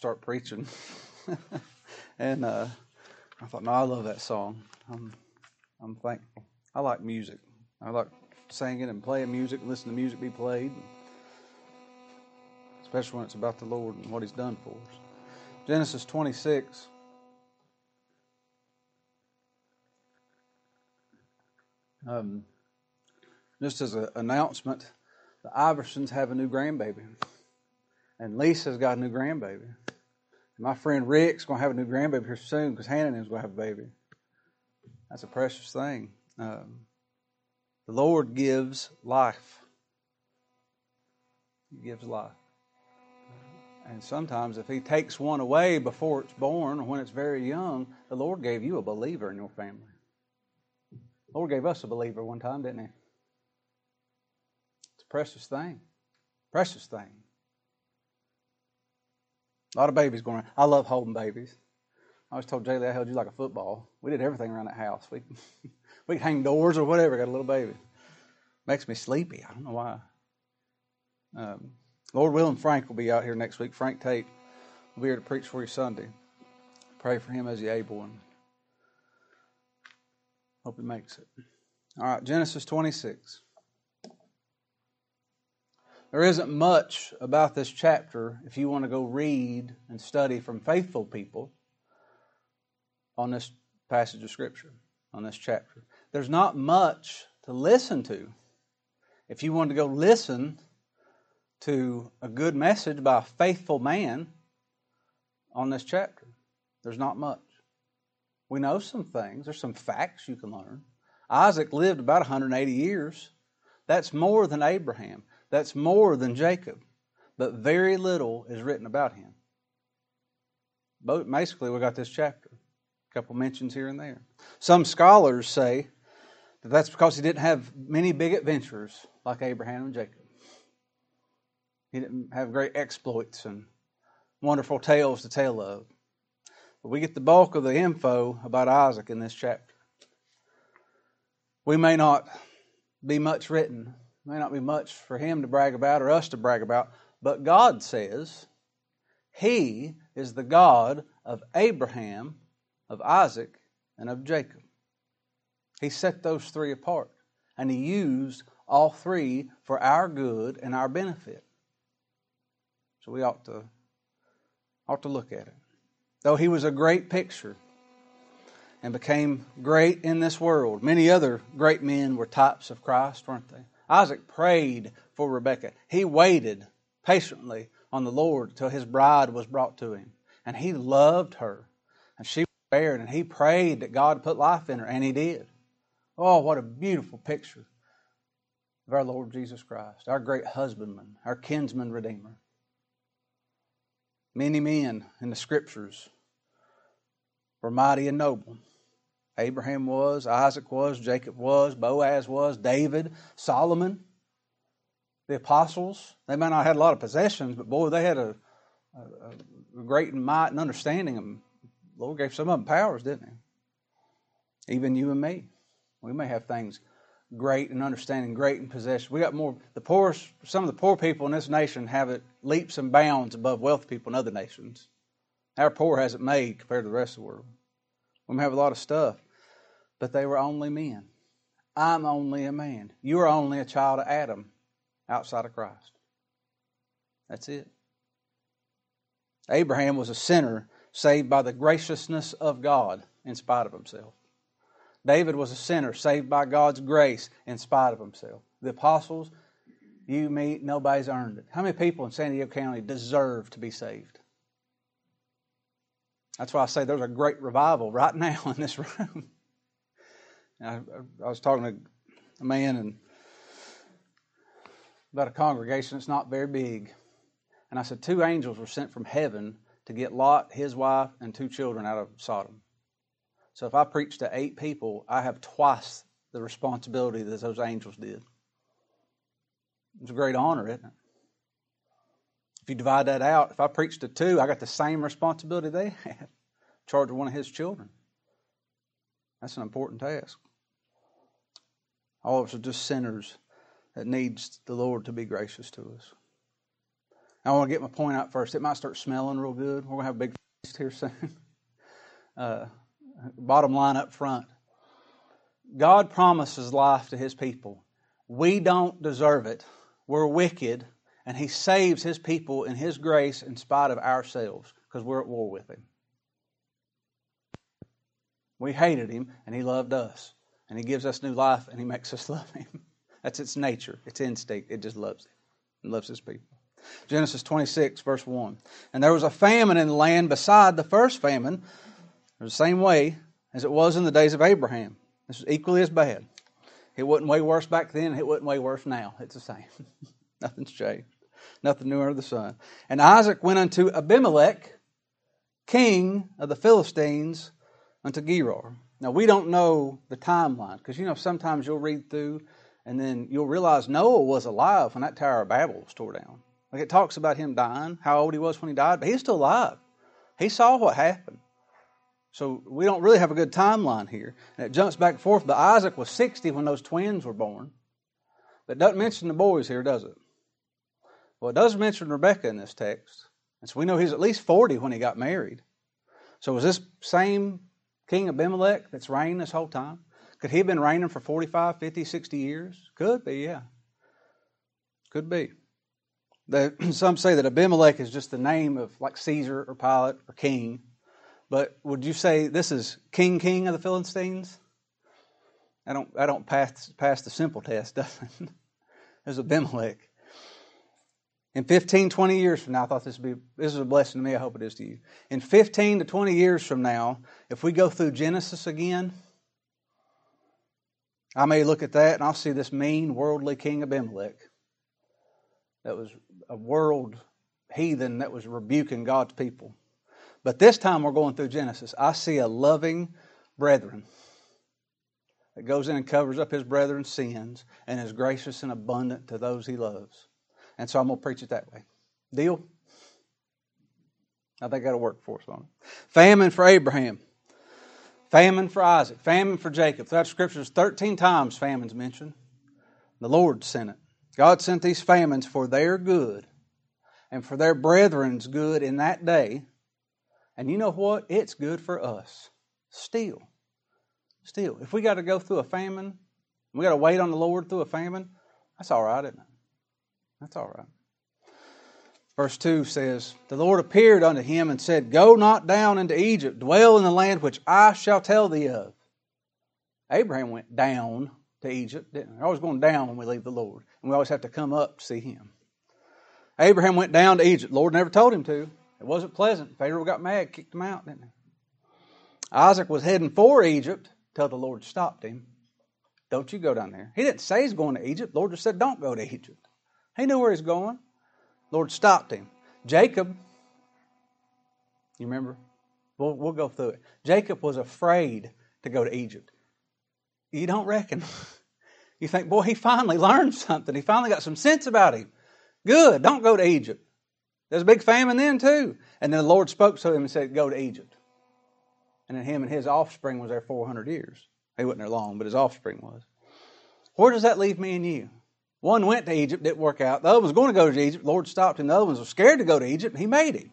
start preaching. and uh, I thought, no, I love that song. I'm, I'm thankful. I like music. I like singing and playing music, and listening to music be played, especially when it's about the Lord and what He's done for us. Genesis 26. Um, just as an announcement, the Iversons have a new grandbaby. And Lisa's got a new grandbaby. And my friend Rick's going to have a new grandbaby here soon because Hannah is going to have a baby. That's a precious thing. Um, the Lord gives life. He gives life. And sometimes, if He takes one away before it's born or when it's very young, the Lord gave you a believer in your family. The Lord gave us a believer one time, didn't He? It's a precious thing. Precious thing. A lot of babies going around. I love holding babies. I always told Jaylee I held you like a football. We did everything around that house. We we could hang doors or whatever. Got a little baby. Makes me sleepy. I don't know why. Um, Lord willing, Frank will be out here next week. Frank Tate will be here to preach for you Sunday. Pray for him as he able and hope he makes it. All right, Genesis 26. There isn't much about this chapter if you want to go read and study from faithful people on this passage of Scripture, on this chapter. There's not much to listen to. If you want to go listen to a good message by a faithful man on this chapter, there's not much. We know some things, there's some facts you can learn. Isaac lived about 180 years. That's more than Abraham. That's more than Jacob, but very little is written about him. But basically, we got this chapter, a couple mentions here and there. Some scholars say that that's because he didn't have many big adventures like Abraham and Jacob. He didn't have great exploits and wonderful tales to tell of. But we get the bulk of the info about Isaac in this chapter. We may not be much written May not be much for him to brag about or us to brag about, but God says He is the God of Abraham, of Isaac, and of Jacob. He set those three apart, and He used all three for our good and our benefit. So we ought to, ought to look at it. Though He was a great picture and became great in this world, many other great men were types of Christ, weren't they? Isaac prayed for Rebekah. He waited patiently on the Lord till his bride was brought to him. And he loved her. And she was barren. And he prayed that God put life in her. And he did. Oh, what a beautiful picture of our Lord Jesus Christ, our great husbandman, our kinsman redeemer. Many men in the scriptures were mighty and noble. Abraham was, Isaac was, Jacob was, Boaz was, David, Solomon, the apostles. They might not have had a lot of possessions, but boy, they had a, a, a great might and understanding. And the Lord gave some of them powers, didn't He? Even you and me. We may have things great and understanding, great in possession. We got more. The poorest, some of the poor people in this nation have it leaps and bounds above wealthy people in other nations. Our poor has it made compared to the rest of the world. We may have a lot of stuff, but they were only men. I'm only a man. You are only a child of Adam outside of Christ. That's it. Abraham was a sinner saved by the graciousness of God in spite of himself. David was a sinner saved by God's grace in spite of himself. The apostles, you, me, nobody's earned it. How many people in San Diego County deserve to be saved? That's why I say there's a great revival right now in this room. I, I was talking to a man and about a congregation that's not very big. And I said, two angels were sent from heaven to get Lot, his wife, and two children out of Sodom. So if I preach to eight people, I have twice the responsibility that those angels did. It's a great honor, isn't it? If you divide that out, if I preach to two, I got the same responsibility they had. Charge of one of his children. That's an important task. All of us are just sinners that needs the Lord to be gracious to us. I want to get my point out first. It might start smelling real good. We're going to have a big feast here soon. Uh, bottom line up front God promises life to his people. We don't deserve it. We're wicked, and he saves his people in his grace in spite of ourselves because we're at war with him. We hated him, and he loved us. And he gives us new life, and he makes us love him. That's its nature, its instinct. It just loves him and loves his people. Genesis 26, verse 1. And there was a famine in the land beside the first famine, the same way as it was in the days of Abraham. This is equally as bad. It wasn't way worse back then, it wasn't way worse now. It's the same. Nothing's changed. Nothing new under the sun. And Isaac went unto Abimelech, king of the Philistines, unto Gerar. Now, we don't know the timeline because, you know, sometimes you'll read through and then you'll realize Noah was alive when that Tower of Babel was tore down. Like it talks about him dying, how old he was when he died, but he's still alive. He saw what happened. So we don't really have a good timeline here. And it jumps back and forth, but Isaac was 60 when those twins were born. But doesn't mention the boys here, does it? Well, it does mention Rebecca in this text. And so we know he's at least 40 when he got married. So was this same King Abimelech that's reigned this whole time? Could he have been reigning for 45, 50, 60 years? Could be, yeah. Could be. The, some say that Abimelech is just the name of like Caesar or Pilate or king. But would you say this is King King of the Philistines? I don't I don't pass pass the simple test, doesn't it? There's Abimelech. In 15, 20 years from now, I thought this would be this is a blessing to me. I hope it is to you. In 15 to 20 years from now, if we go through Genesis again, I may look at that and I'll see this mean worldly king Abimelech that was a world heathen that was rebuking God's people. But this time we're going through Genesis. I see a loving brethren that goes in and covers up his brethren's sins and is gracious and abundant to those he loves. And so I'm going to preach it that way. Deal? I think that'll work for us on it. Famine for Abraham. Famine for Isaac. Famine for Jacob. Throughout Scripture, is 13 times famine's mentioned. The Lord sent it. God sent these famines for their good and for their brethren's good in that day. And you know what? It's good for us. Still. Still. If we got to go through a famine, we got to wait on the Lord through a famine, that's all right, isn't it? That's all right. Verse 2 says, The Lord appeared unto him and said, Go not down into Egypt, dwell in the land which I shall tell thee of. Abraham went down to Egypt, didn't We're always going down when we leave the Lord, and we always have to come up to see him. Abraham went down to Egypt. The Lord never told him to. It wasn't pleasant. Pharaoh got mad, kicked him out, didn't he? Isaac was heading for Egypt till the Lord stopped him. Don't you go down there. He didn't say he's going to Egypt. The Lord just said, Don't go to Egypt. He knew where he's going. The Lord stopped him. Jacob, you remember? We'll, we'll go through it. Jacob was afraid to go to Egypt. You don't reckon. You think, boy, he finally learned something. He finally got some sense about him. Good, don't go to Egypt. There's a big famine then, too. And then the Lord spoke to him and said, Go to Egypt. And then him and his offspring was there 400 years. He wasn't there long, but his offspring was. Where does that leave me and you? One went to Egypt, didn't work out. The other was going to go to Egypt. The Lord stopped him. The other ones were scared to go to Egypt, and he made him.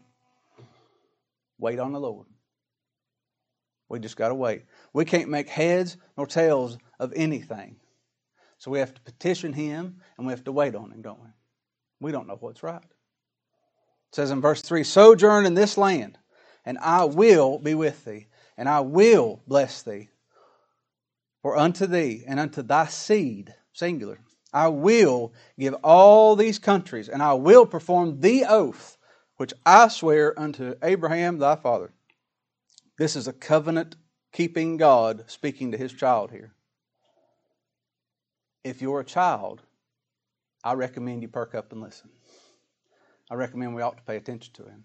Wait on the Lord. We just got to wait. We can't make heads nor tails of anything. So we have to petition him and we have to wait on him, don't we? We don't know what's right. It says in verse 3 Sojourn in this land, and I will be with thee, and I will bless thee. For unto thee and unto thy seed, singular, I will give all these countries, and I will perform the oath which I swear unto Abraham thy father. This is a covenant keeping God speaking to his child here. If you're a child, I recommend you perk up and listen. I recommend we ought to pay attention to him.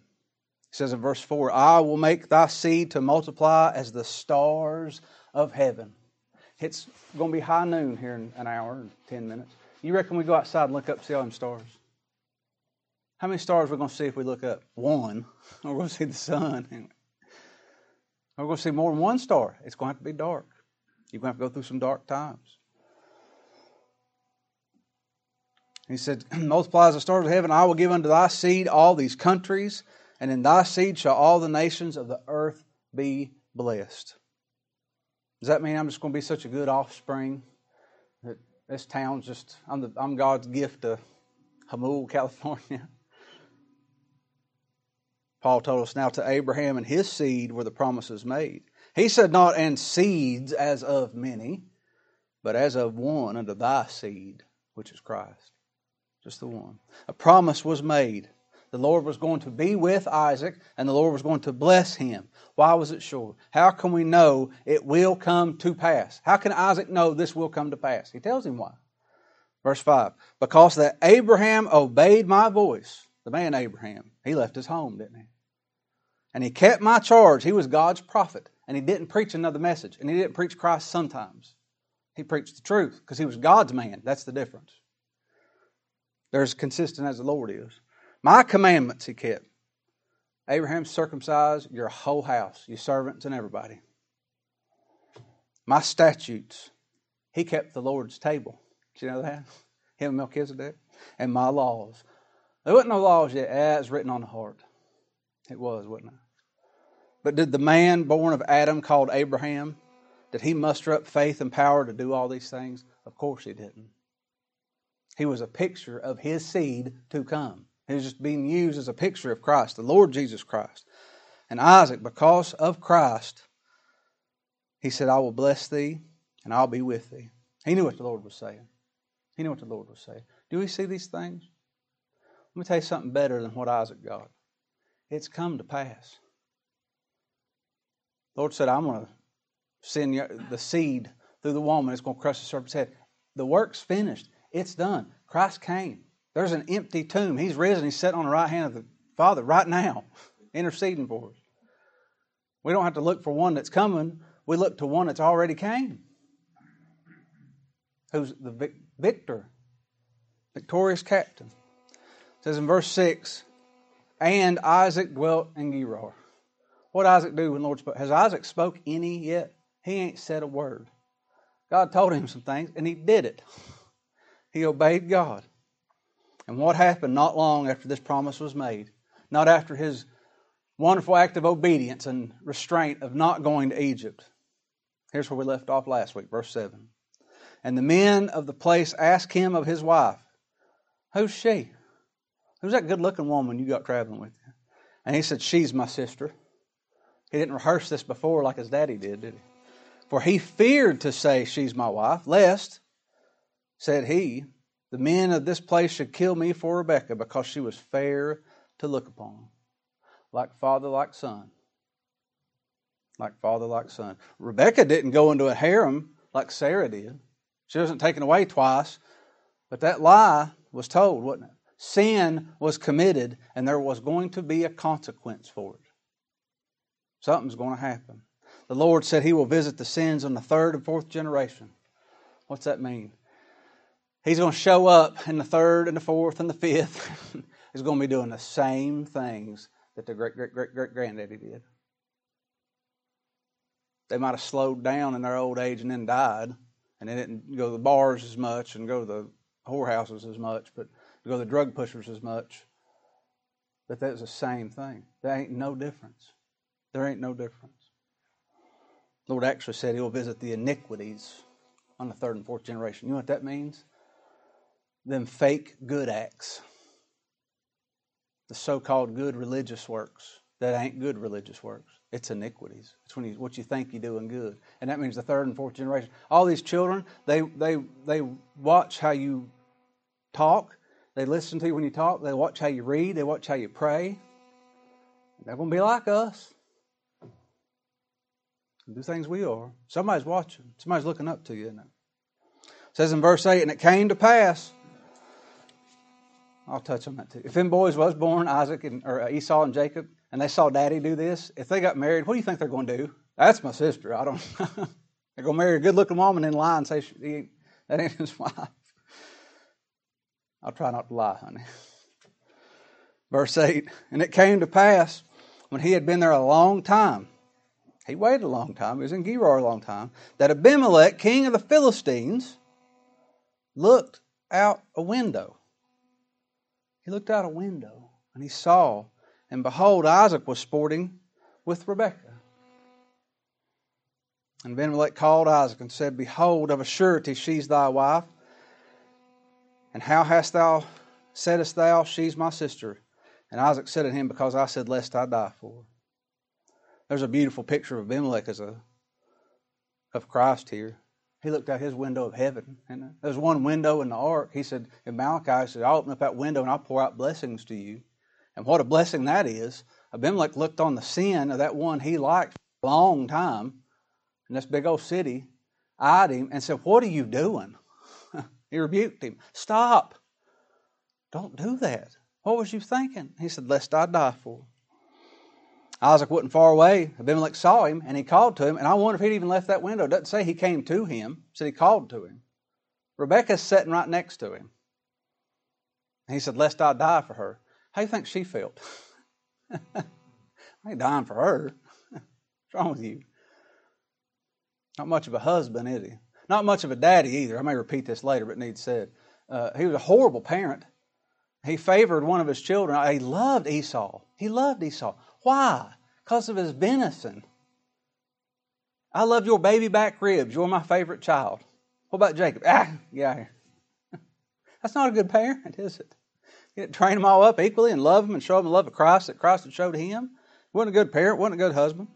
He says in verse 4 I will make thy seed to multiply as the stars of heaven. It's going to be high noon here in an hour and 10 minutes. You reckon we go outside and look up see all them stars? How many stars are we going to see if we look up? One. We're going to see the sun. We're going to see more than one star. It's going to have to be dark. You're going to have to go through some dark times. He said, Multiply the stars of heaven, I will give unto thy seed all these countries, and in thy seed shall all the nations of the earth be blessed. Does that mean I'm just going to be such a good offspring that this town's just, I'm, the, I'm God's gift to Jamul, California? Paul told us now to Abraham and his seed were the promises made. He said, Not and seeds as of many, but as of one unto thy seed, which is Christ. Just the one. A promise was made. The Lord was going to be with Isaac, and the Lord was going to bless him. Why was it sure? How can we know it will come to pass? How can Isaac know this will come to pass? He tells him why. Verse 5 Because that Abraham obeyed my voice, the man Abraham, he left his home, didn't he? And he kept my charge. He was God's prophet, and he didn't preach another message, and he didn't preach Christ sometimes. He preached the truth because he was God's man. That's the difference. They're as consistent as the Lord is. My commandments he kept. Abraham circumcised your whole house, your servants and everybody. My statutes, he kept the Lord's table. Did you know that? Him and Melchizedek. And my laws. There wasn't no laws yet. Ah, it's written on the heart. It was, wasn't it? But did the man born of Adam called Abraham, did he muster up faith and power to do all these things? Of course he didn't. He was a picture of his seed to come. He was just being used as a picture of Christ, the Lord Jesus Christ. And Isaac, because of Christ, he said, I will bless thee and I'll be with thee. He knew what the Lord was saying. He knew what the Lord was saying. Do we see these things? Let me tell you something better than what Isaac got. It's come to pass. The Lord said, I'm going to send the seed through the woman. It's going to crush the serpent's head. The work's finished. It's done. Christ came. There's an empty tomb. He's risen. He's sitting on the right hand of the Father right now, interceding for us. We don't have to look for one that's coming. We look to one that's already came. Who's the victor, victorious captain. It says in verse 6 And Isaac dwelt in Gerar. What Isaac do when Lord spoke? Has Isaac spoke any yet? He ain't said a word. God told him some things, and he did it. He obeyed God. And what happened not long after this promise was made? Not after his wonderful act of obedience and restraint of not going to Egypt. Here's where we left off last week, verse 7. And the men of the place asked him of his wife, Who's she? Who's that good looking woman you got traveling with you? And he said, She's my sister. He didn't rehearse this before like his daddy did, did he? For he feared to say, She's my wife, lest said he, The men of this place should kill me for Rebekah because she was fair to look upon, like father, like son. Like father, like son. Rebekah didn't go into a harem like Sarah did. She wasn't taken away twice, but that lie was told, wasn't it? Sin was committed, and there was going to be a consequence for it. Something's going to happen. The Lord said He will visit the sins on the third and fourth generation. What's that mean? He's going to show up in the third and the fourth and the fifth. He's going to be doing the same things that the great, great, great, great granddaddy did. They might have slowed down in their old age and then died, and they didn't go to the bars as much and go to the whorehouses as much, but go to the drug pushers as much. But that's the same thing. There ain't no difference. There ain't no difference. The Lord actually said He will visit the iniquities on the third and fourth generation. You know what that means? Them fake good acts, the so called good religious works that ain't good religious works. It's iniquities. It's when you, what you think you're doing good. And that means the third and fourth generation. All these children, they, they, they watch how you talk, they listen to you when you talk, they watch how you read, they watch how you pray. They're going to be like us. Do things we are. Somebody's watching. Somebody's looking up to you. It? it says in verse 8, and it came to pass I'll touch on that too. If them boys was born, Isaac and or Esau and Jacob, and they saw Daddy do this, if they got married, what do you think they're going to do? That's my sister. I don't. they're going to marry a good-looking woman and lie and say she, that ain't his wife. I'll try not to lie, honey. Verse eight, and it came to pass when he had been there a long time. He waited a long time. He was in Gerar a long time. That Abimelech, king of the Philistines, looked out a window he looked out a window and he saw, and behold, Isaac was sporting with Rebekah. And Abimelech called Isaac and said, Behold, of a surety she's thy wife. And how hast thou saidest thou, She's my sister? And Isaac said to him, Because I said, Lest I die for her. There's a beautiful picture of Abimelech as a of Christ here. He looked out his window of heaven, and there's one window in the ark. He said, in Malachi, he said, I'll open up that window and I'll pour out blessings to you. And what a blessing that is. Abimelech looked on the sin of that one he liked for a long time in this big old city, eyed him, and said, What are you doing? he rebuked him. Stop. Don't do that. What was you thinking? He said, Lest I die for. Isaac wasn't far away. Abimelech saw him and he called to him. And I wonder if he'd even left that window. It doesn't say he came to him, it said he called to him. Rebecca's sitting right next to him. And he said, Lest I die for her. How do you think she felt? I ain't dying for her. What's wrong with you? Not much of a husband, is he? Not much of a daddy either. I may repeat this later, but it needs said. Uh, he was a horrible parent. He favored one of his children. He loved Esau. He loved Esau. Why? Because of his venison. I love your baby back ribs. You're my favorite child. What about Jacob? Ah, yeah. That's not a good parent, is it? You train them all up equally and love them and show them the love of Christ that Christ had showed him. Wasn't a good parent, wasn't a good husband.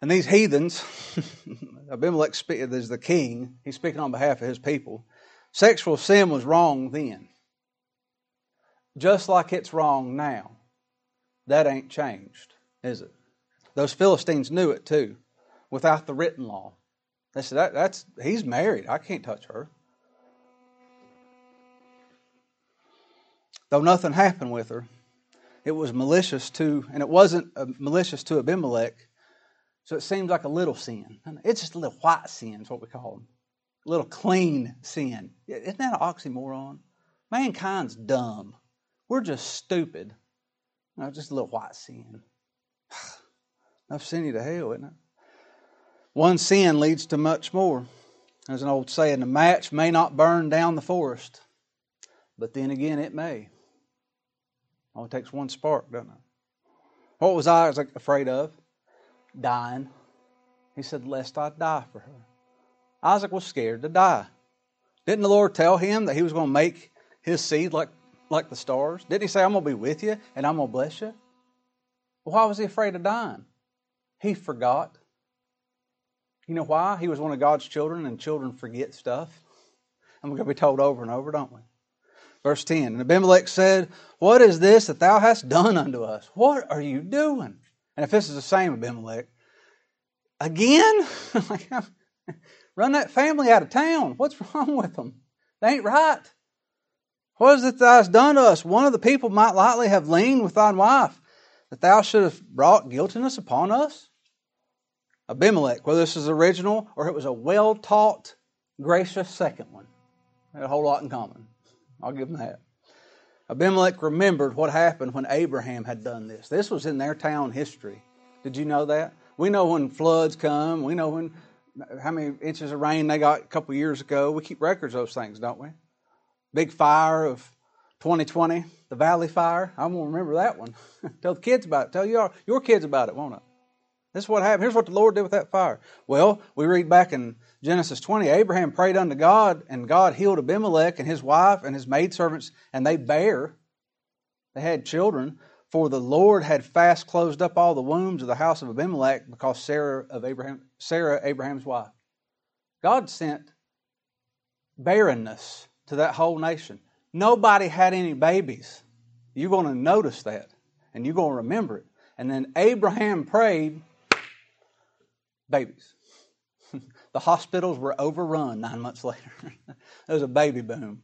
And these heathens, Abimelech is the king, he's speaking on behalf of his people. Sexual sin was wrong then, just like it's wrong now. That ain't changed, is it? Those Philistines knew it too, without the written law. They said, that, that's, he's married. I can't touch her. Though nothing happened with her, it was malicious to, and it wasn't uh, malicious to Abimelech, so it seems like a little sin. It's just a little white sin, is what we call them. A little clean sin. Isn't that an oxymoron? Mankind's dumb. We're just stupid. No, just a little white sin. Enough you to hell, isn't it? One sin leads to much more. There's an old saying, the match may not burn down the forest, but then again it may. Oh, Only takes one spark, doesn't it? What was Isaac afraid of? dying. He said, Lest I die for her. Isaac was scared to die. Didn't the Lord tell him that he was going to make his seed like, like the stars? Didn't he say, I'm going to be with you and I'm going to bless you? Why was he afraid of dying? He forgot. You know why? He was one of God's children, and children forget stuff. And we're going to be told over and over, don't we? Verse 10 And Abimelech said, What is this that thou hast done unto us? What are you doing? And if this is the same Abimelech, again, run that family out of town. What's wrong with them? They ain't right. What is it thou hast done to us? One of the people might lightly have leaned with thine wife, that thou should have brought guiltiness upon us. Abimelech, whether this is original or it was a well taught, gracious second one, had a whole lot in common. I'll give them that. Abimelech remembered what happened when Abraham had done this. This was in their town history. Did you know that? We know when floods come. We know when how many inches of rain they got a couple years ago. We keep records of those things, don't we? Big fire of 2020, the Valley Fire. I'm gonna remember that one. Tell the kids about it. Tell your your kids about it, won't I? This is what happened. Here's what the Lord did with that fire. Well, we read back in Genesis 20, Abraham prayed unto God, and God healed Abimelech and his wife and his maidservants, and they bare. They had children. For the Lord had fast closed up all the wombs of the house of Abimelech because Sarah of Abraham, Sarah, Abraham's wife. God sent barrenness to that whole nation. Nobody had any babies. You're going to notice that, and you're going to remember it. And then Abraham prayed, babies. The hospitals were overrun nine months later. there was a baby boom.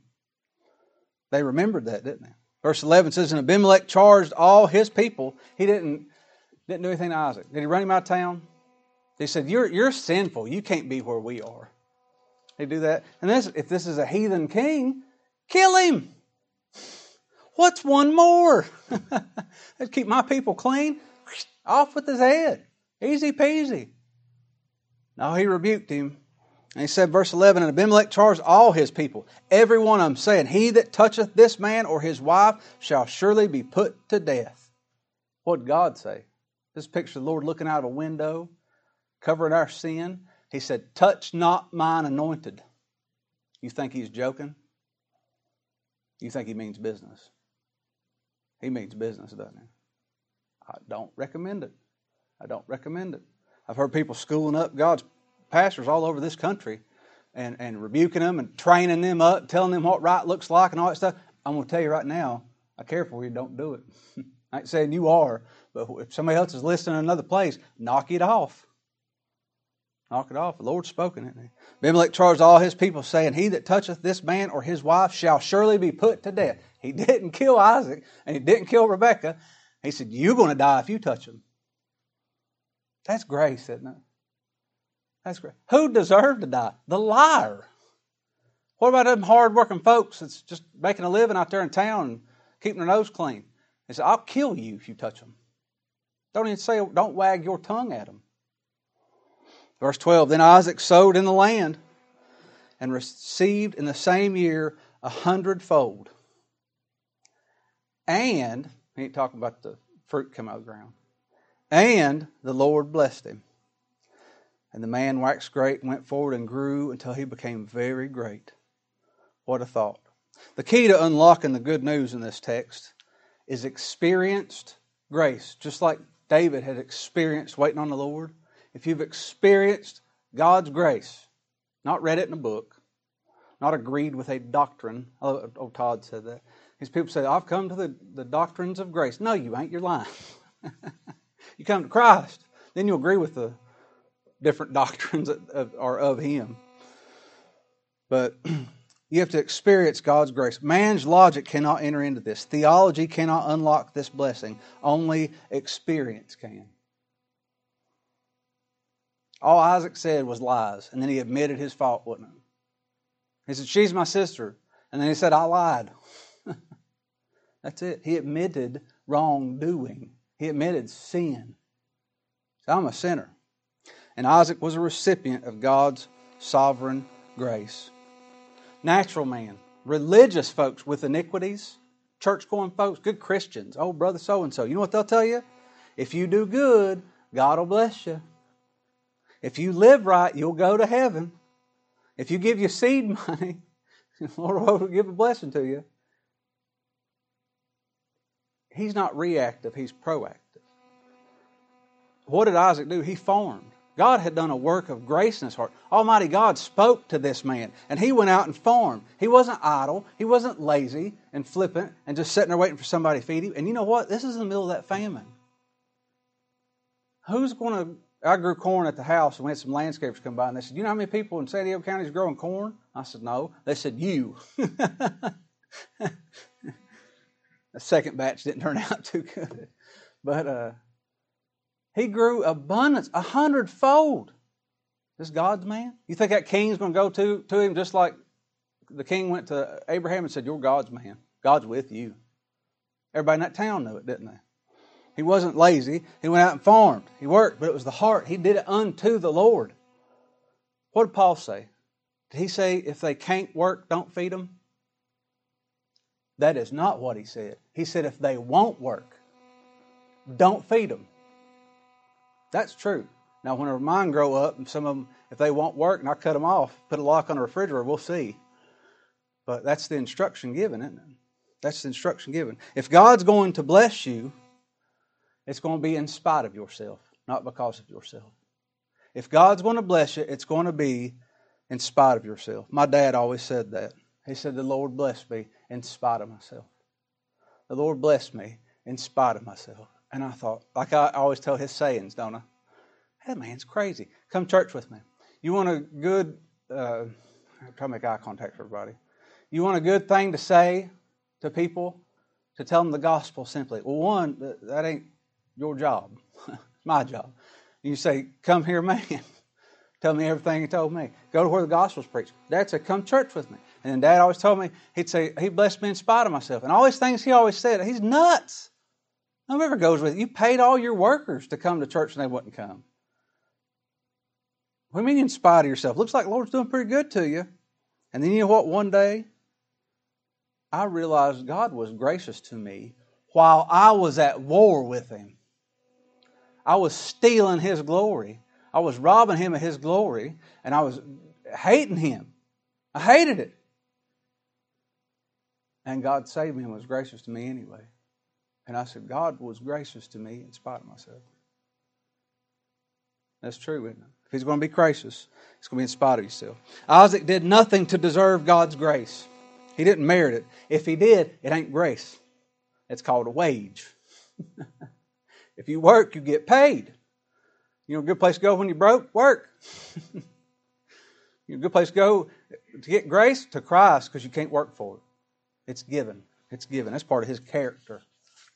They remembered that, didn't they? Verse 11 says, And Abimelech charged all his people. He didn't, didn't do anything to Isaac. Did he run him out of town? He said, You're, you're sinful. You can't be where we are. They do that. And this, if this is a heathen king, kill him. What's one more? Let's keep my people clean. Off with his head. Easy peasy. Now he rebuked him. And he said, verse 11, And Abimelech charged all his people, every one of them, saying, He that toucheth this man or his wife shall surely be put to death. What God say? This picture of the Lord looking out of a window, covering our sin. He said, Touch not mine anointed. You think he's joking? You think he means business? He means business, doesn't he? I don't recommend it. I don't recommend it. I've heard people schooling up God's pastors all over this country and, and rebuking them and training them up, telling them what right looks like and all that stuff. I'm going to tell you right now, I care for you, don't do it. I ain't saying you are, but if somebody else is listening in another place, knock it off. Knock it off. The Lord's spoken it. Abimelech charged all his people, saying, He that toucheth this man or his wife shall surely be put to death. He didn't kill Isaac, and he didn't kill Rebekah. He said, You're going to die if you touch him. That's grace, isn't it? That's great. Who deserved to die? The liar. What about them hard-working folks that's just making a living out there in town and keeping their nose clean? He said, I'll kill you if you touch them. Don't even say, don't wag your tongue at them. Verse 12 Then Isaac sowed in the land and received in the same year a hundredfold. And, he ain't talking about the fruit come out of the ground. And the Lord blessed him. And the man waxed great and went forward and grew until he became very great. What a thought. The key to unlocking the good news in this text is experienced grace, just like David had experienced waiting on the Lord. If you've experienced God's grace, not read it in a book, not agreed with a doctrine, oh, oh Todd said that. These people say, I've come to the, the doctrines of grace. No, you ain't. You're lying. you come to Christ, then you agree with the different doctrines that are of Him. But you have to experience God's grace. Man's logic cannot enter into this, theology cannot unlock this blessing. Only experience can. All Isaac said was lies, and then he admitted his fault, wasn't it? He said, She's my sister. And then he said, I lied. That's it. He admitted wrongdoing, he admitted sin. I'm a sinner and Isaac was a recipient of God's sovereign grace. Natural man, religious folks with iniquities, church going folks, good Christians, oh, brother so and so. You know what they'll tell you? If you do good, God will bless you. If you live right, you'll go to heaven. If you give your seed money, the Lord will give a blessing to you. He's not reactive, he's proactive. What did Isaac do? He farmed. God had done a work of grace in his heart. Almighty God spoke to this man, and he went out and farmed. He wasn't idle, he wasn't lazy and flippant and just sitting there waiting for somebody to feed him. And you know what? This is in the middle of that famine. Who's going to. I grew corn at the house, and we had some landscapers come by, and they said, You know how many people in San Diego County is growing corn? I said, No. They said, You. the second batch didn't turn out too good. But, uh, he grew abundance a hundredfold. This God's man? You think that king's going to go to, to him just like the king went to Abraham and said, You're God's man. God's with you. Everybody in that town knew it, didn't they? He wasn't lazy. He went out and farmed. He worked, but it was the heart. He did it unto the Lord. What did Paul say? Did he say, if they can't work, don't feed them? That is not what he said. He said, if they won't work, don't feed them. That's true. Now, when mine grow up, and some of them, if they won't work, and I cut them off, put a lock on the refrigerator, we'll see. But that's the instruction given, isn't it? That's the instruction given. If God's going to bless you, it's going to be in spite of yourself, not because of yourself. If God's going to bless you, it's going to be in spite of yourself. My dad always said that. He said, The Lord blessed me in spite of myself. The Lord blessed me in spite of myself. And I thought, like I always tell his sayings, don't I? That man's crazy. Come church with me. You want a good, uh, trying to make eye contact with everybody. You want a good thing to say to people, to tell them the gospel simply. Well, one, that ain't your job. my job. You say, come here, man. tell me everything he told me. Go to where the gospel's preached. Dad said, come church with me. And then Dad always told me, he'd say, he blessed me in spite of myself. And all these things he always said, he's nuts. Whoever goes with it. You paid all your workers to come to church and they wouldn't come. What do you mean in spite of yourself? Looks like Lord's doing pretty good to you. And then you know what? One day, I realized God was gracious to me while I was at war with Him. I was stealing His glory. I was robbing Him of His glory, and I was hating Him. I hated it. And God saved me and was gracious to me anyway. And I said, God was gracious to me in spite of myself. That's true, isn't it? If he's going to be gracious, it's going to be in spite of himself. Isaac did nothing to deserve God's grace. He didn't merit it. If he did, it ain't grace. It's called a wage. if you work, you get paid. You know, a good place to go when you're broke? Work. you know, a good place to go to get grace? To Christ, because you can't work for it. It's given. It's given. That's part of His character,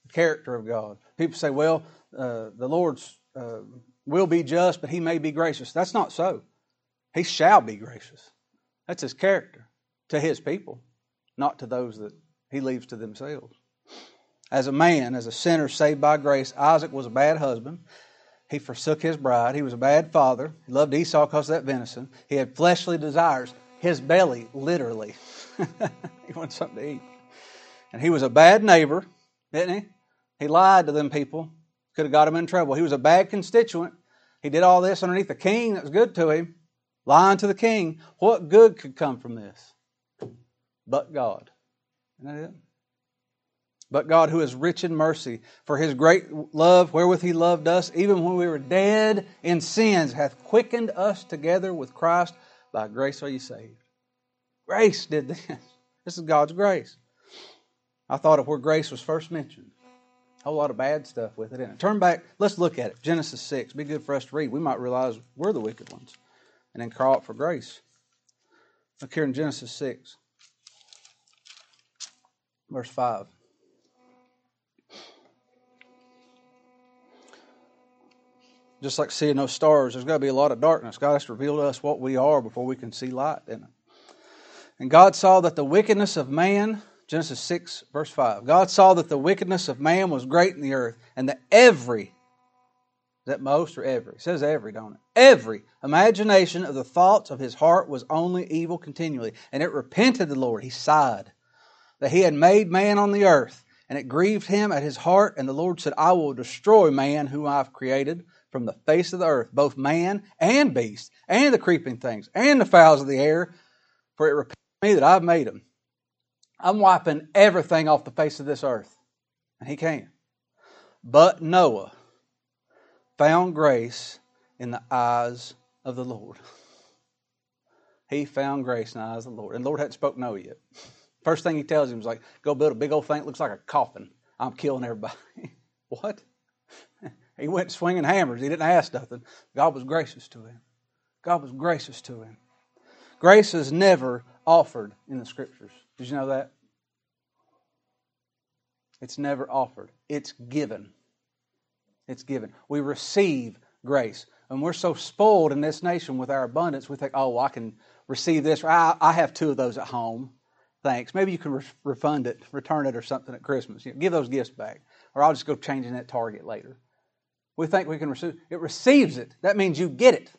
the character of God. People say, well, uh, the Lord's uh, will be just, but He may be gracious. That's not so. He shall be gracious. That's His character to His people, not to those that He leaves to themselves. As a man, as a sinner saved by grace, Isaac was a bad husband. He forsook his bride. He was a bad father. He loved Esau because of that venison. He had fleshly desires. His belly, literally. he wanted something to eat. And he was a bad neighbor, didn't he? He lied to them people. Could have got him in trouble. He was a bad constituent. He did all this underneath the king that was good to him, lying to the king. What good could come from this? But God. Isn't that it? But God, who is rich in mercy, for his great love wherewith he loved us, even when we were dead in sins, hath quickened us together with Christ. By grace are you saved. Grace did this. This is God's grace. I thought of where grace was first mentioned. A whole lot of bad stuff with it in it. Turn back, let's look at it. Genesis 6. Be good for us to read. We might realize we're the wicked ones and then cry out for grace. Look here in Genesis 6, verse 5. Just like seeing those stars, there's got to be a lot of darkness. God has to reveal to us what we are before we can see light in it. And God saw that the wickedness of man, Genesis 6, verse 5, God saw that the wickedness of man was great in the earth, and that every, that most or every? It says every, don't it? Every imagination of the thoughts of his heart was only evil continually. And it repented the Lord. He sighed that he had made man on the earth, and it grieved him at his heart. And the Lord said, I will destroy man whom I've created from the face of the earth, both man and beast, and the creeping things, and the fowls of the air, for it repents me that I've made them. I'm wiping everything off the face of this earth. And he can. But Noah found grace in the eyes of the Lord. He found grace in the eyes of the Lord. And the Lord hadn't spoken Noah yet. First thing he tells him is like, go build a big old thing that looks like a coffin. I'm killing everybody. what? He went swinging hammers. He didn't ask nothing. God was gracious to him. God was gracious to him. Grace is never offered in the scriptures. Did you know that? It's never offered, it's given. It's given. We receive grace. And we're so spoiled in this nation with our abundance, we think, oh, I can receive this. I, I have two of those at home. Thanks. Maybe you can re- refund it, return it, or something at Christmas. You know, give those gifts back. Or I'll just go change in at Target later. We think we can receive it. receives it. That means you get it.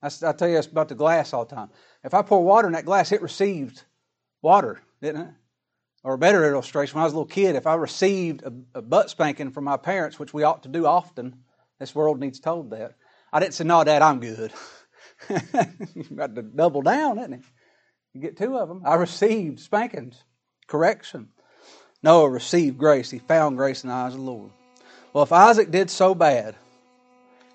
I, I tell you about the glass all the time. If I pour water in that glass, it received water, didn't it? Or a better illustration, when I was a little kid, if I received a, a butt spanking from my parents, which we ought to do often, this world needs told that. I didn't say, no, Dad, I'm good. you got to double down, isn't it? You get two of them. I received spankings, correction. Noah received grace. He found grace in the eyes of the Lord. Well, if Isaac did so bad,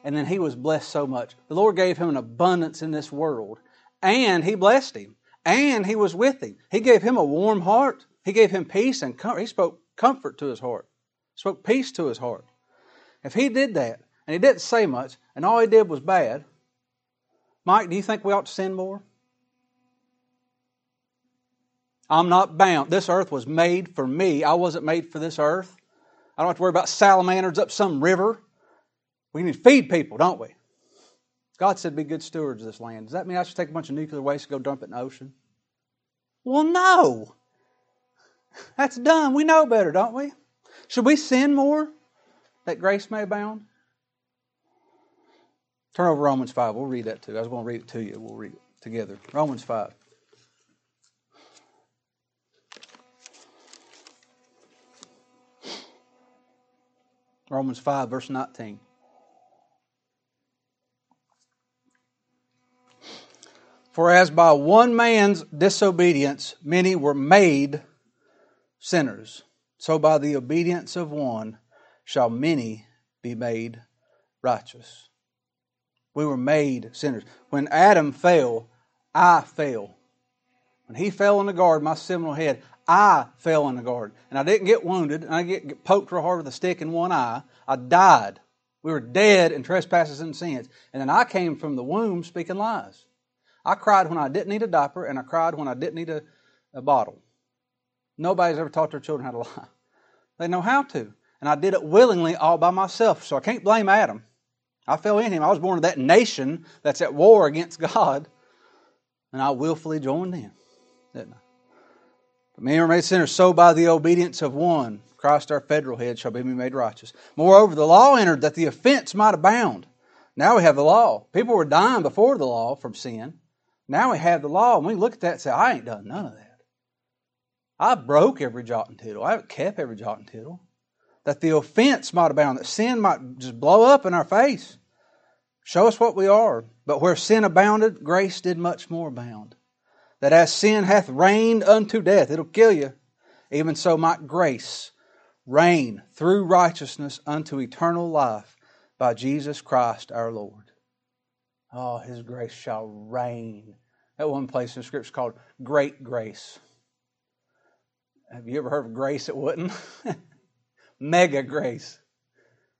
and then he was blessed so much, the Lord gave him an abundance in this world, and he blessed him, and he was with him. He gave him a warm heart. He gave him peace and comfort. He spoke comfort to his heart, spoke peace to his heart. If he did that, and he didn't say much, and all he did was bad, Mike, do you think we ought to sin more? I'm not bound. This earth was made for me. I wasn't made for this earth. I don't have to worry about salamanders up some river. We need to feed people, don't we? God said be good stewards of this land. Does that mean I should take a bunch of nuclear waste and go dump it in the ocean? Well, no. That's done. We know better, don't we? Should we sin more that grace may abound? Turn over Romans 5. We'll read that too. I was going to read it to you. We'll read it together. Romans 5. Romans 5, verse 19. For as by one man's disobedience many were made sinners, so by the obedience of one shall many be made righteous. We were made sinners. When Adam fell, I fell. When he fell in the garden, my seminal head, I fell in the garden. And I didn't get wounded, and I didn't get poked real hard with a stick in one eye. I died. We were dead in trespasses and sins. And then I came from the womb speaking lies. I cried when I didn't need a diaper, and I cried when I didn't need a, a bottle. Nobody's ever taught their children how to lie. They know how to. And I did it willingly all by myself. So I can't blame Adam. I fell in him. I was born of that nation that's at war against God. And I willfully joined in, didn't I? But many are made sinners, so by the obedience of one, Christ our federal head shall be made righteous. Moreover, the law entered that the offense might abound. Now we have the law. People were dying before the law from sin. Now we have the law, and we look at that and say, I ain't done none of that. I broke every jot and tittle. I haven't kept every jot and tittle. That the offense might abound, that sin might just blow up in our face. Show us what we are. But where sin abounded, grace did much more abound. That as sin hath reigned unto death, it'll kill you, even so might grace reign through righteousness unto eternal life by Jesus Christ our Lord. Oh, His grace shall reign. That one place in Scripture called Great Grace. Have you ever heard of grace at Wootton? Mega grace.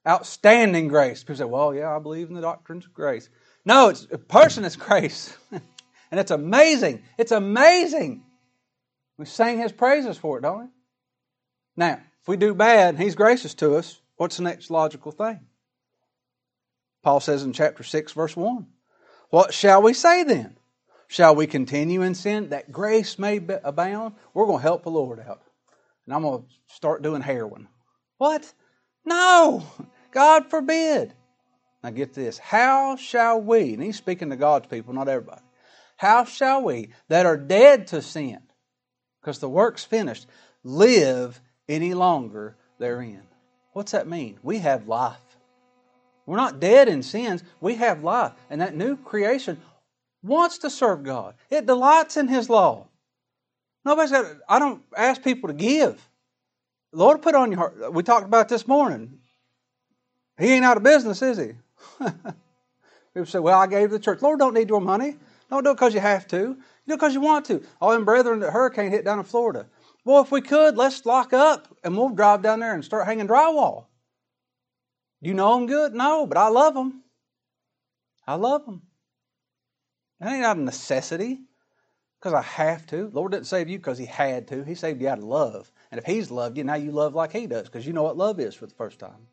Outstanding grace. People say, well, yeah, I believe in the doctrines of grace. No, it's a person is grace. and it's amazing. It's amazing. We sing his praises for it, don't we? Now, if we do bad and he's gracious to us, what's the next logical thing? Paul says in chapter 6, verse 1 What shall we say then? Shall we continue in sin that grace may abound? We're going to help the Lord out. And I'm going to start doing heroin. What? No! God forbid. Now get this. How shall we, and he's speaking to God's people, not everybody. How shall we that are dead to sin, because the work's finished, live any longer therein? What's that mean? We have life. We're not dead in sins, we have life. And that new creation wants to serve God. It delights in His law. Nobody's got, I don't ask people to give. The Lord put on your heart. We talked about this morning. He ain't out of business, is he? People say, Well, I gave the church. Lord don't need your money. Don't do it because you have to. You do it because you want to. All them brethren that hurricane hit down in Florida. Well, if we could, let's lock up and we'll drive down there and start hanging drywall. Do you know them good? No, but I love them. I love them. That ain't out of necessity because I have to. The Lord didn't save you because He had to. He saved you out of love. And if He's loved you, now you love like He does because you know what love is for the first time.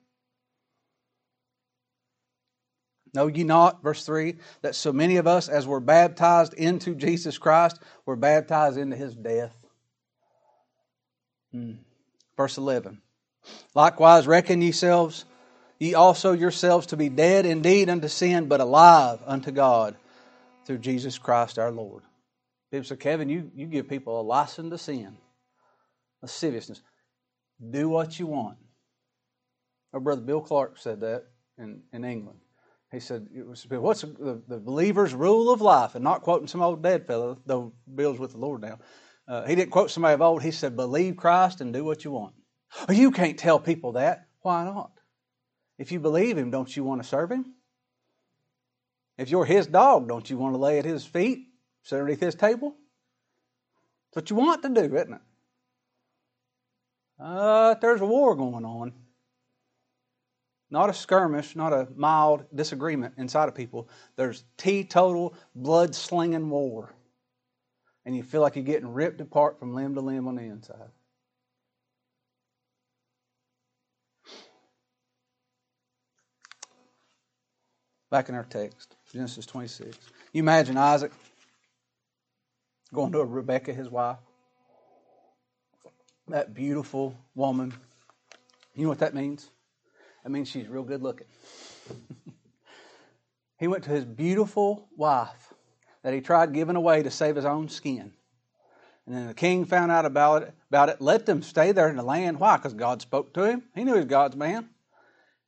Know ye not, verse 3, that so many of us, as were baptized into Jesus Christ, were baptized into his death? Hmm. Verse 11. Likewise, reckon yourselves, ye also yourselves to be dead indeed unto sin, but alive unto God through Jesus Christ our Lord. People say, Kevin, you, you give people a license to sin, lasciviousness. Do what you want. Our brother Bill Clark said that in, in England. He said, What's the, the believer's rule of life? And not quoting some old dead fellow, though Bill's with the Lord now. Uh, he didn't quote somebody of old. He said, Believe Christ and do what you want. Oh, you can't tell people that. Why not? If you believe Him, don't you want to serve Him? If you're His dog, don't you want to lay at His feet, sit underneath His table? That's what you want to do, isn't it? Uh, there's a war going on not a skirmish, not a mild disagreement inside of people. There's teetotal, blood slinging war. And you feel like you're getting ripped apart from limb to limb on the inside. Back in our text, Genesis 26. You imagine Isaac going to Rebecca, his wife, that beautiful woman. You know what that means? That means she's real good looking. He went to his beautiful wife that he tried giving away to save his own skin. And then the king found out about it, about it, let them stay there in the land. Why? Because God spoke to him. He knew he was God's man.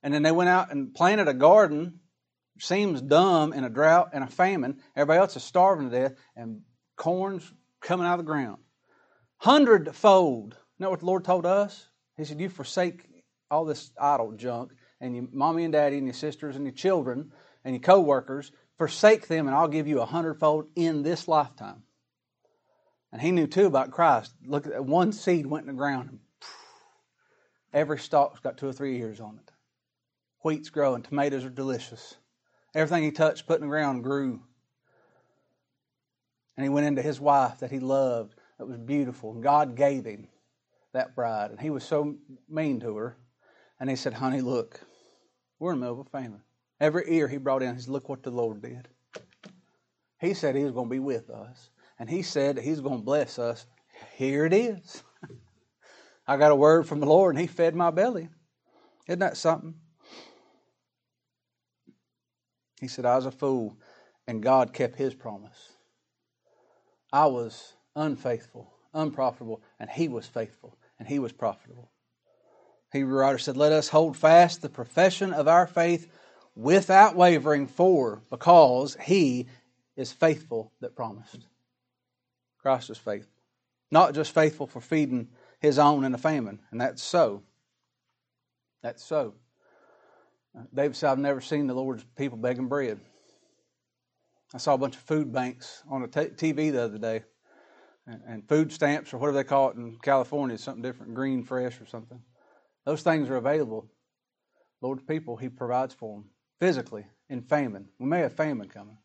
And then they went out and planted a garden. Seems dumb in a drought and a famine. Everybody else is starving to death, and corn's coming out of the ground. Hundredfold. You know what the Lord told us? He said, You forsake all this idle junk, and your mommy and daddy, and your sisters, and your children, and your co workers, forsake them, and I'll give you a hundredfold in this lifetime. And he knew too about Christ. Look at that one seed went in the ground, and every stalk's got two or three ears on it. Wheat's growing, tomatoes are delicious. Everything he touched, put in the ground, grew. And he went into his wife that he loved, that was beautiful. And God gave him that bride. And he was so mean to her. And he said, Honey, look, we're in the middle of a famine. Every ear he brought in, he said, Look what the Lord did. He said he was going to be with us. And he said he's going to bless us. Here it is. I got a word from the Lord, and he fed my belly. Isn't that something? He said, I was a fool, and God kept his promise. I was unfaithful, unprofitable, and he was faithful, and he was profitable. Hebrew writer said, Let us hold fast the profession of our faith without wavering, for because he is faithful that promised. Christ is faithful. Not just faithful for feeding his own in a famine, and that's so. That's so. David said, I've never seen the Lord's people begging bread. I saw a bunch of food banks on a t- TV the other day, and, and food stamps, or whatever they call it in California, something different, green fresh or something. Those things are available. Lord's people, He provides for them physically in famine. We may have famine coming.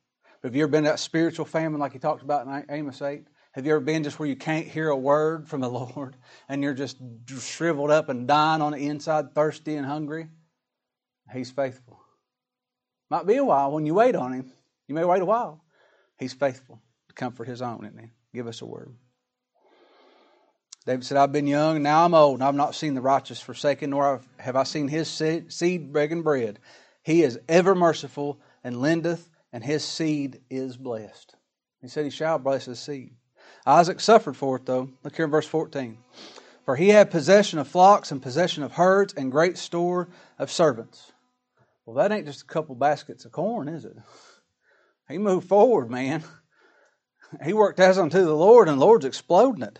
But have you ever been that spiritual famine like He talked about in Amos 8? Have you ever been just where you can't hear a word from the Lord and you're just shriveled up and dying on the inside, thirsty and hungry? He's faithful. Might be a while when you wait on Him. You may wait a while. He's faithful to comfort His own, He? Give us a word. David said, I've been young, and now I'm old, and I've not seen the righteous forsaken, nor have I seen his seed begging bread. He is ever merciful and lendeth, and his seed is blessed. He said, He shall bless his seed. Isaac suffered for it, though. Look here in verse 14. For he had possession of flocks and possession of herds and great store of servants. Well, that ain't just a couple baskets of corn, is it? He moved forward, man. He worked as unto the Lord, and the Lord's exploding it.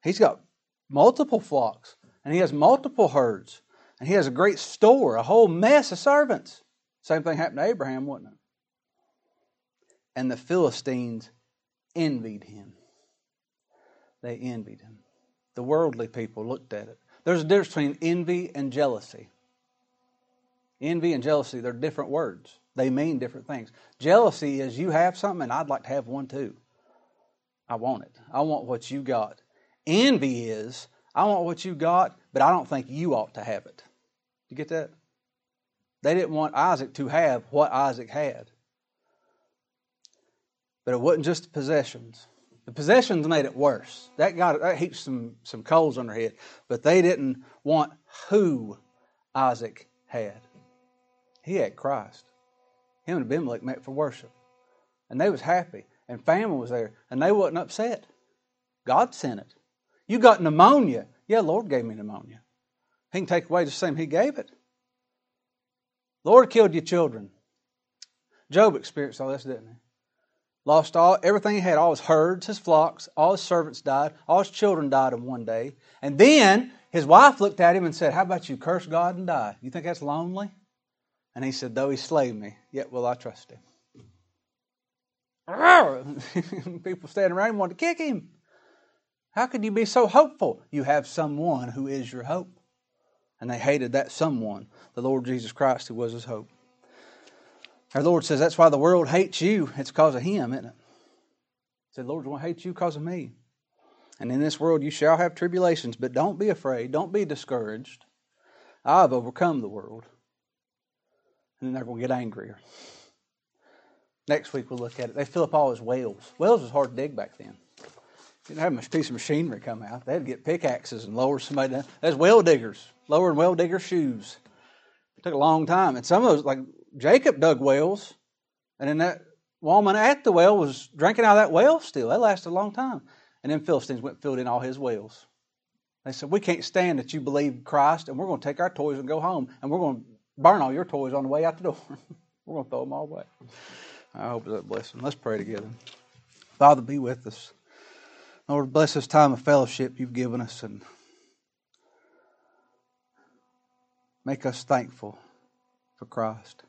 He's got multiple flocks, and he has multiple herds, and he has a great store, a whole mess of servants. Same thing happened to Abraham, wasn't it? And the Philistines envied him. They envied him. The worldly people looked at it. There's a difference between envy and jealousy. Envy and jealousy, they're different words. They mean different things. Jealousy is you have something and I'd like to have one too. I want it. I want what you got. Envy is I want what you got, but I don't think you ought to have it. You get that? They didn't want Isaac to have what Isaac had. But it wasn't just the possessions. The possessions made it worse. That got that heaped some, some coals on their head. But they didn't want who Isaac had. He had Christ. Him and Abimelech met for worship. And they was happy. And famine was there. And they wasn't upset. God sent it. You got pneumonia. Yeah, Lord gave me pneumonia. He can take away the same He gave it. Lord killed your children. Job experienced all this, didn't he? Lost all everything he had, all his herds, his flocks, all his servants died, all his children died in one day. And then his wife looked at him and said, How about you curse God and die? You think that's lonely? And he said, Though he slay me, yet will I trust him. People standing around him wanted to kick him. How could you be so hopeful? You have someone who is your hope. And they hated that someone, the Lord Jesus Christ, who was his hope. Our Lord says that's why the world hates you. It's because of him, isn't it? He said, Lord, to hate you because of me. And in this world you shall have tribulations, but don't be afraid. Don't be discouraged. I've overcome the world and then they're going to get angrier. Next week we'll look at it. They fill up all his wells. Wells was hard to dig back then. You didn't have a piece of machinery come out. They'd get pickaxes and lower somebody down. There's well diggers, lowering well digger shoes. It took a long time. And some of those, like Jacob dug wells. And then that woman at the well was drinking out of that well still. That lasted a long time. And then Philistines went and filled in all his wells. They said, We can't stand that you believe Christ, and we're going to take our toys and go home, and we're going to burn all your toys on the way out the door. we're going to throw them all away. I hope that blessing. Let's pray together. Father, be with us. Lord, bless this time of fellowship you've given us and make us thankful for Christ.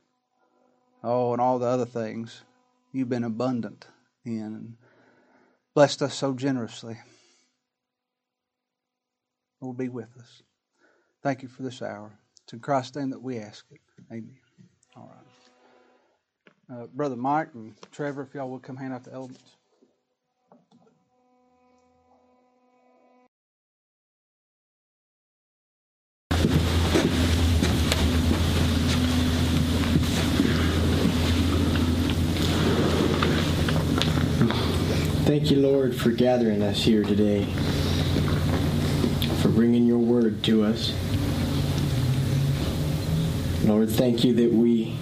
Oh, and all the other things you've been abundant in and blessed us so generously. Lord, be with us. Thank you for this hour. In Christ's name that we ask it. Amen. All right. Uh, Brother Mike and Trevor, if y'all would come hand out the elements. Thank you, Lord, for gathering us here today, for bringing your word to us. Lord, thank you that we